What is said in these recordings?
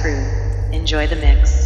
Crew. Enjoy the mix.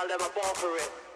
I'll never fall for it.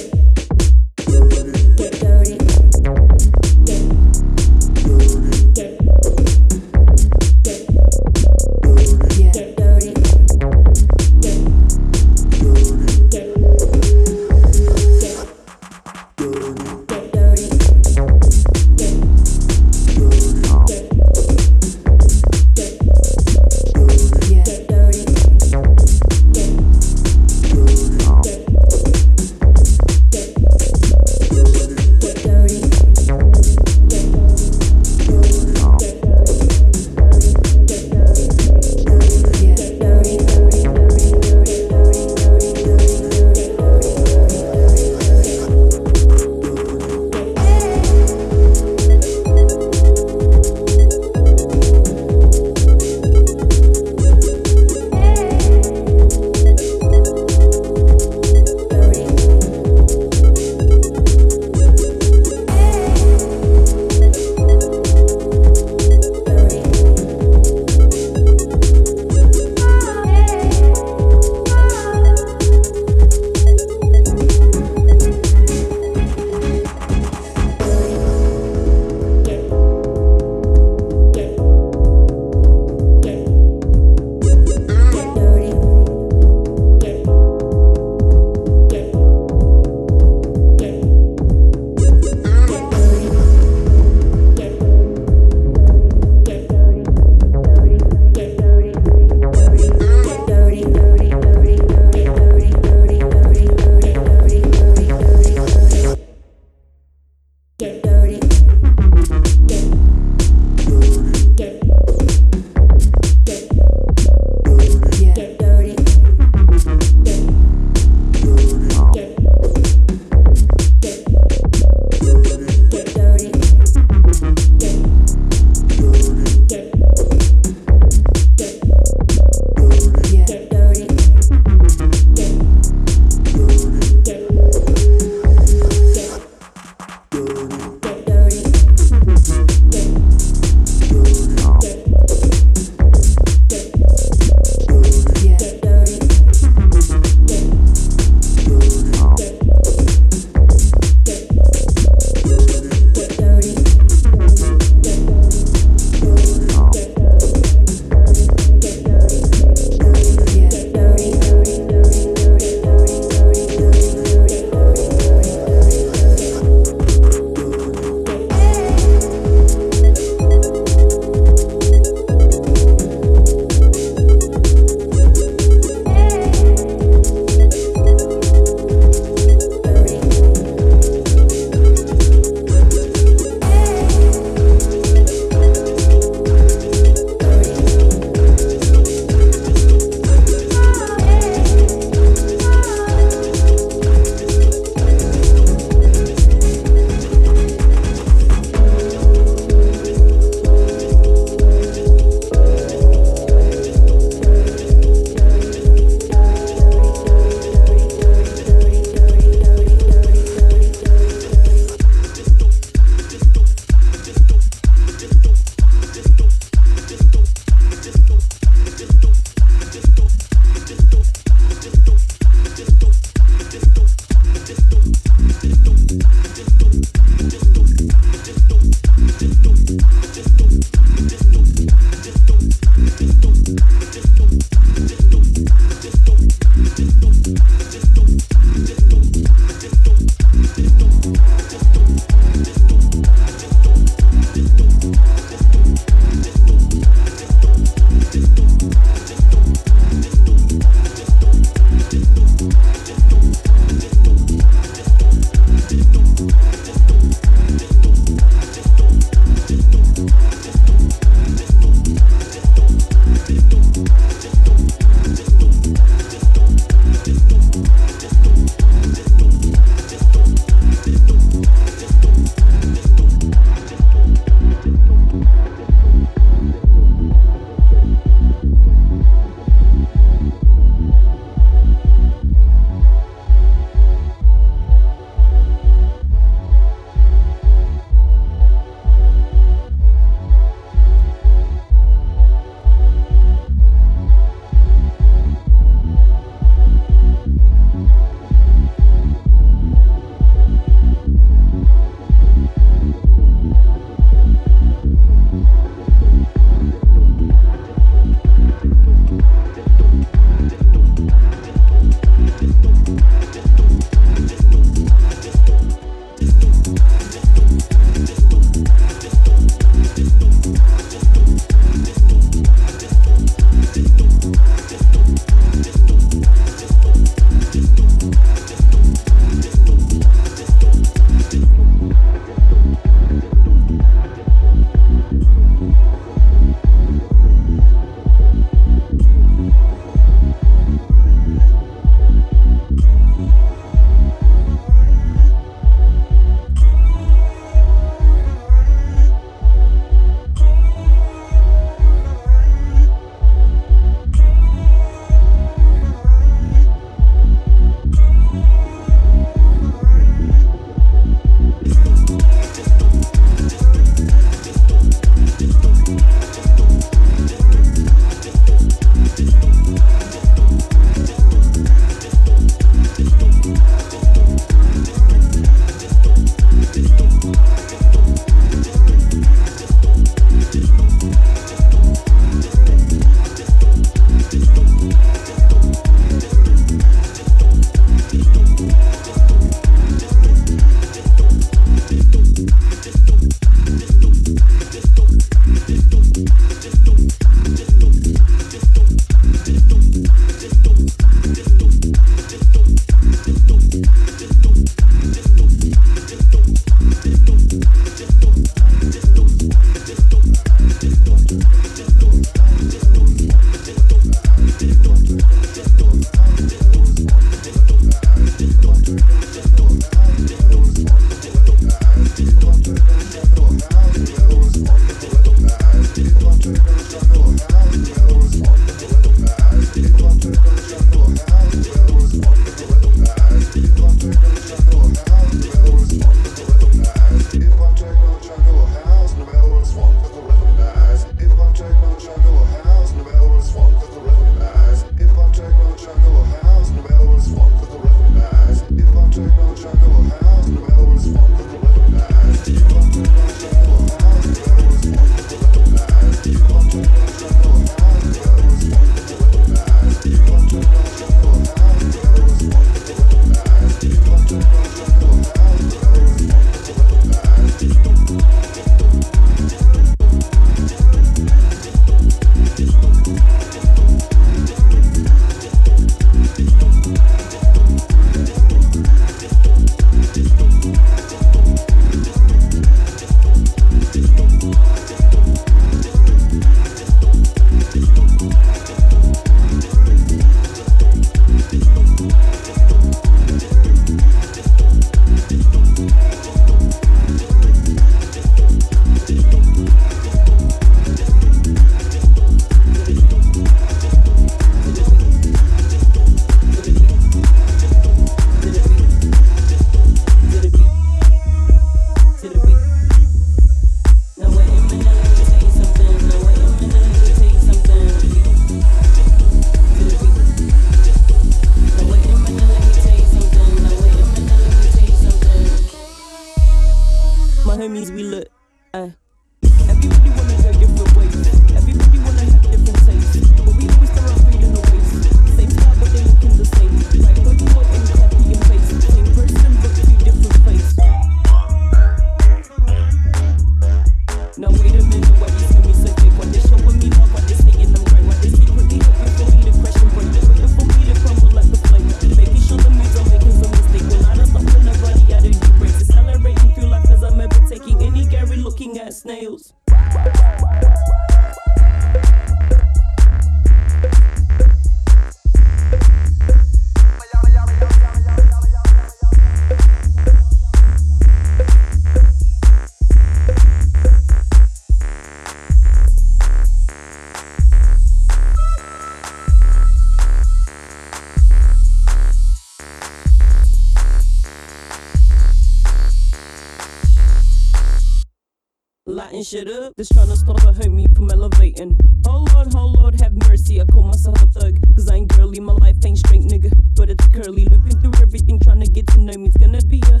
setting shit up. Just trying to start a homie from elevating. Oh Lord, oh Lord, have mercy. I call myself a thug. Cause I ain't girly, my life ain't straight, nigga. But it's curly, looking through everything, trying to get to know me. It's gonna be a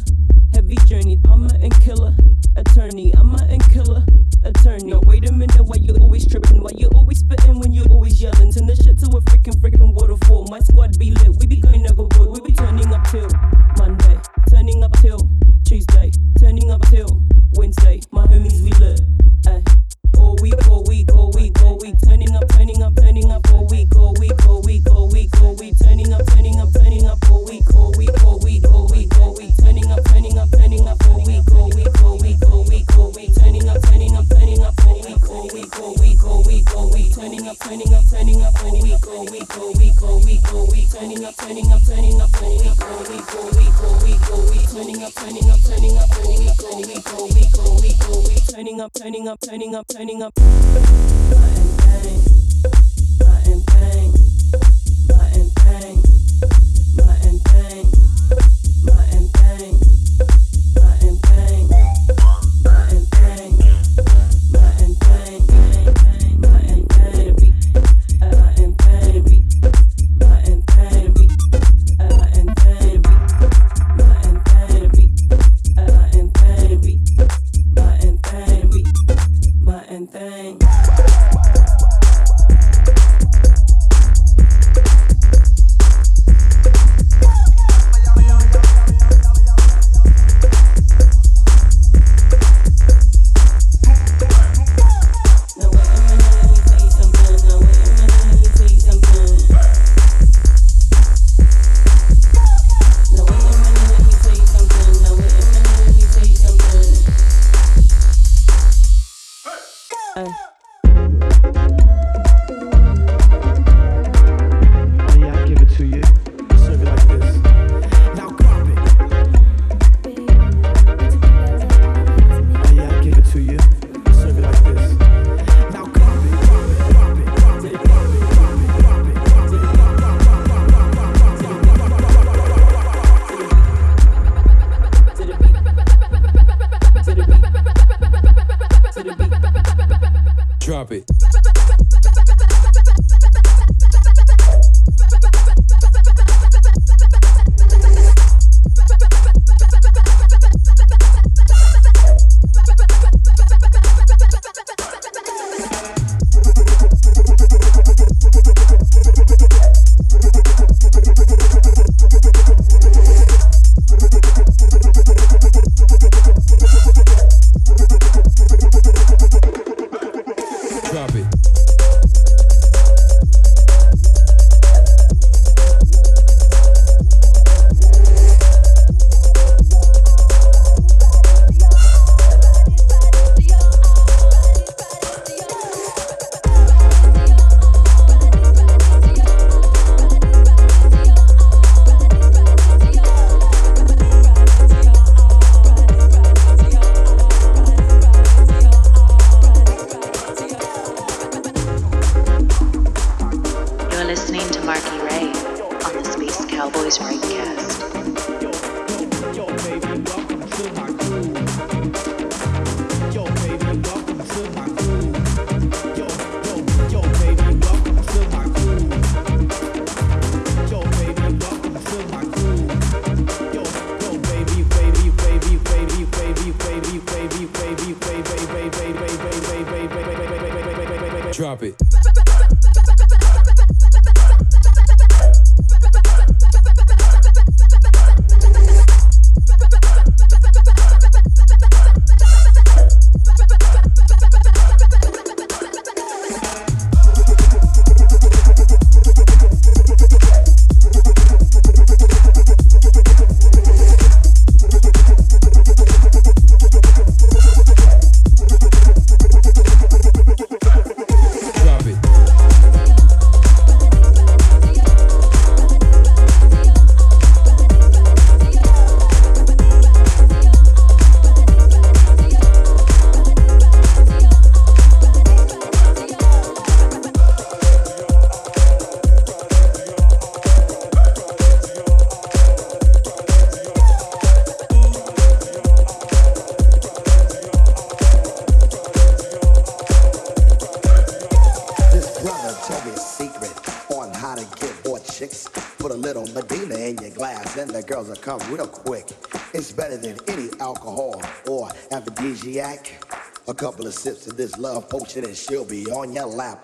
couple of sips of this love potion and she'll be on your lap.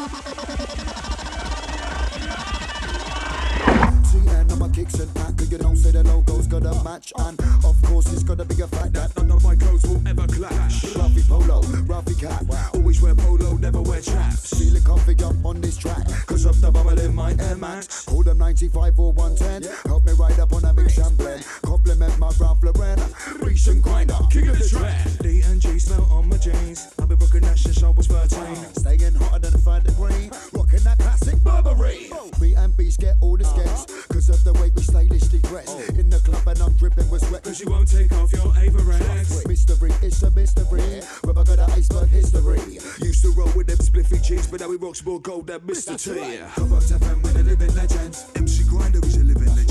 ha ha ha ha CN on my kicks and pack, cause you don't say the logo's gotta match. And of course, it's gotta be a fact that None of my clothes will ever clash. Ralphie Polo, Ralphie Cat. Always wear polo, never wear chaps. Feeling comfy up on this track. Cause of the bubble in my Air Max. Call them 95 or 110. Help me ride up on a mix and blend. Compliment my Ralph Lauren. Reach and grinder. King of the track. D and G smell on my jeans. I've been rocking that since I was 13. Staying hotter than a 5 degree. Rocking that classic Burberry. Me and Beast get all the skates. Cause of the way we stylishly dress. In the club and I'm dripping with sweat. Cause you won't take off your Avirex. Mystery, it's a mystery. Rubber got an iceberg history. Used to roll with them spliffy jeans, but now we rocks more gold than Mr. T. To FM with a living legend. MC Grinder is a living legend.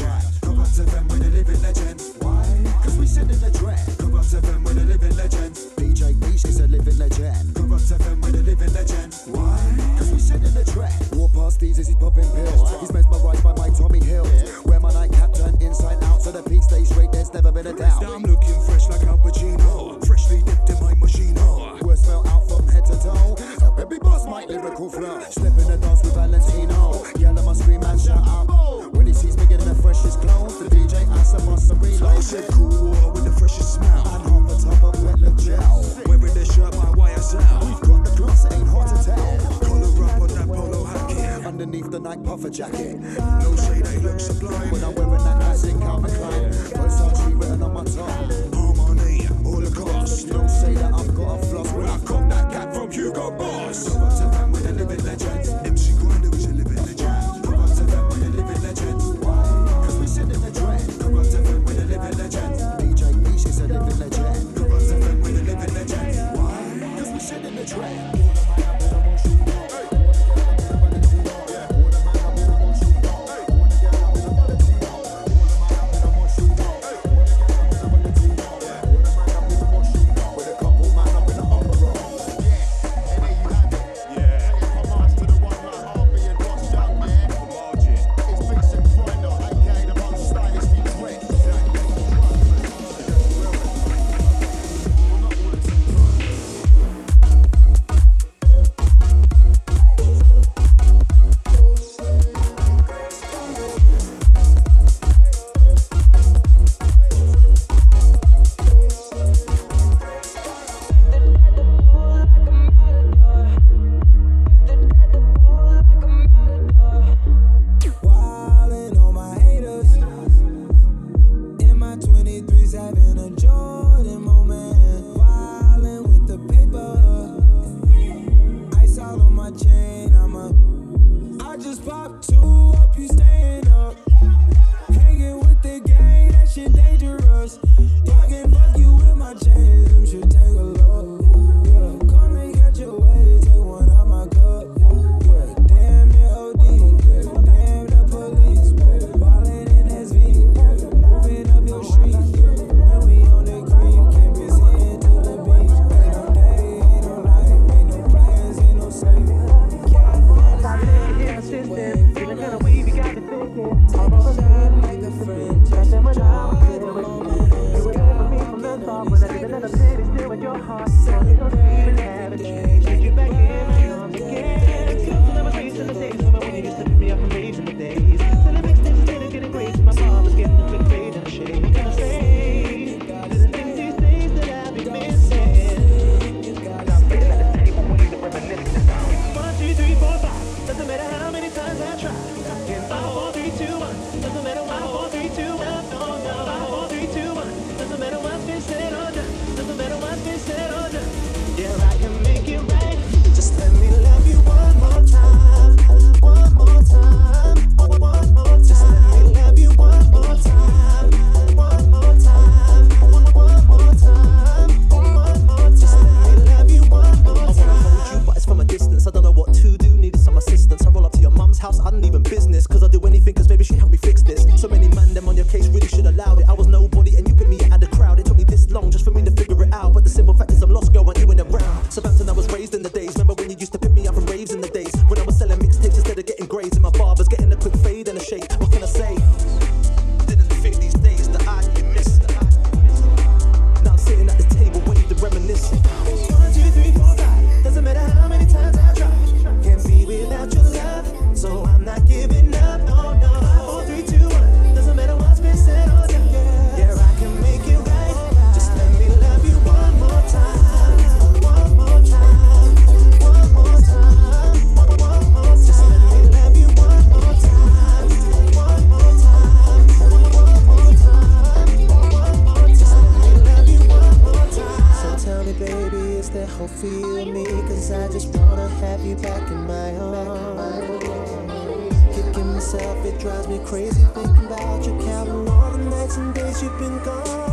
Come back to FM with a living legend. Why? Cause we sit in the trend. Corrupt FM with a living legend. DJ Beast is a living legend. Corrupt FM with a living legend. Why? Cause we sit in the trend. Walk past these as he's popping pills. He's mesmerized by my Tommy Hills. Wear my nightcap turned inside out so the peak stays straight. There's never been a doubt. I'm looking fresh like Al Pacino. Freshly dipped in my Moschino. Words spell out from head to toe. A baby boss, my lyrical flow. Slip in the dance with Valentino. Yellow must scream and shout out. When he sees me getting the freshest clothes, the DJ him what's the reload. Said cool water with the freshest smell. And half a tub of wet gel. Wearing the shirt by YSL. We've got the gloss, it ain't hard to tell. Collar up on that polo hat kit. Underneath the night puffer jacket. No shade, they look sublime. When I'm wearing that classic Calvin Klein. Versace written on my tongue. Armani, all across. Don't say that I've got a floss When I cop that cat from Hugo Boss. Back to FM with a living legend. Living legend. Oh.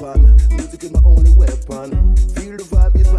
weapon. Music is my only weapon. Feel the vibe,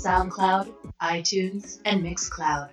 SoundCloud, iTunes, and Mixcloud.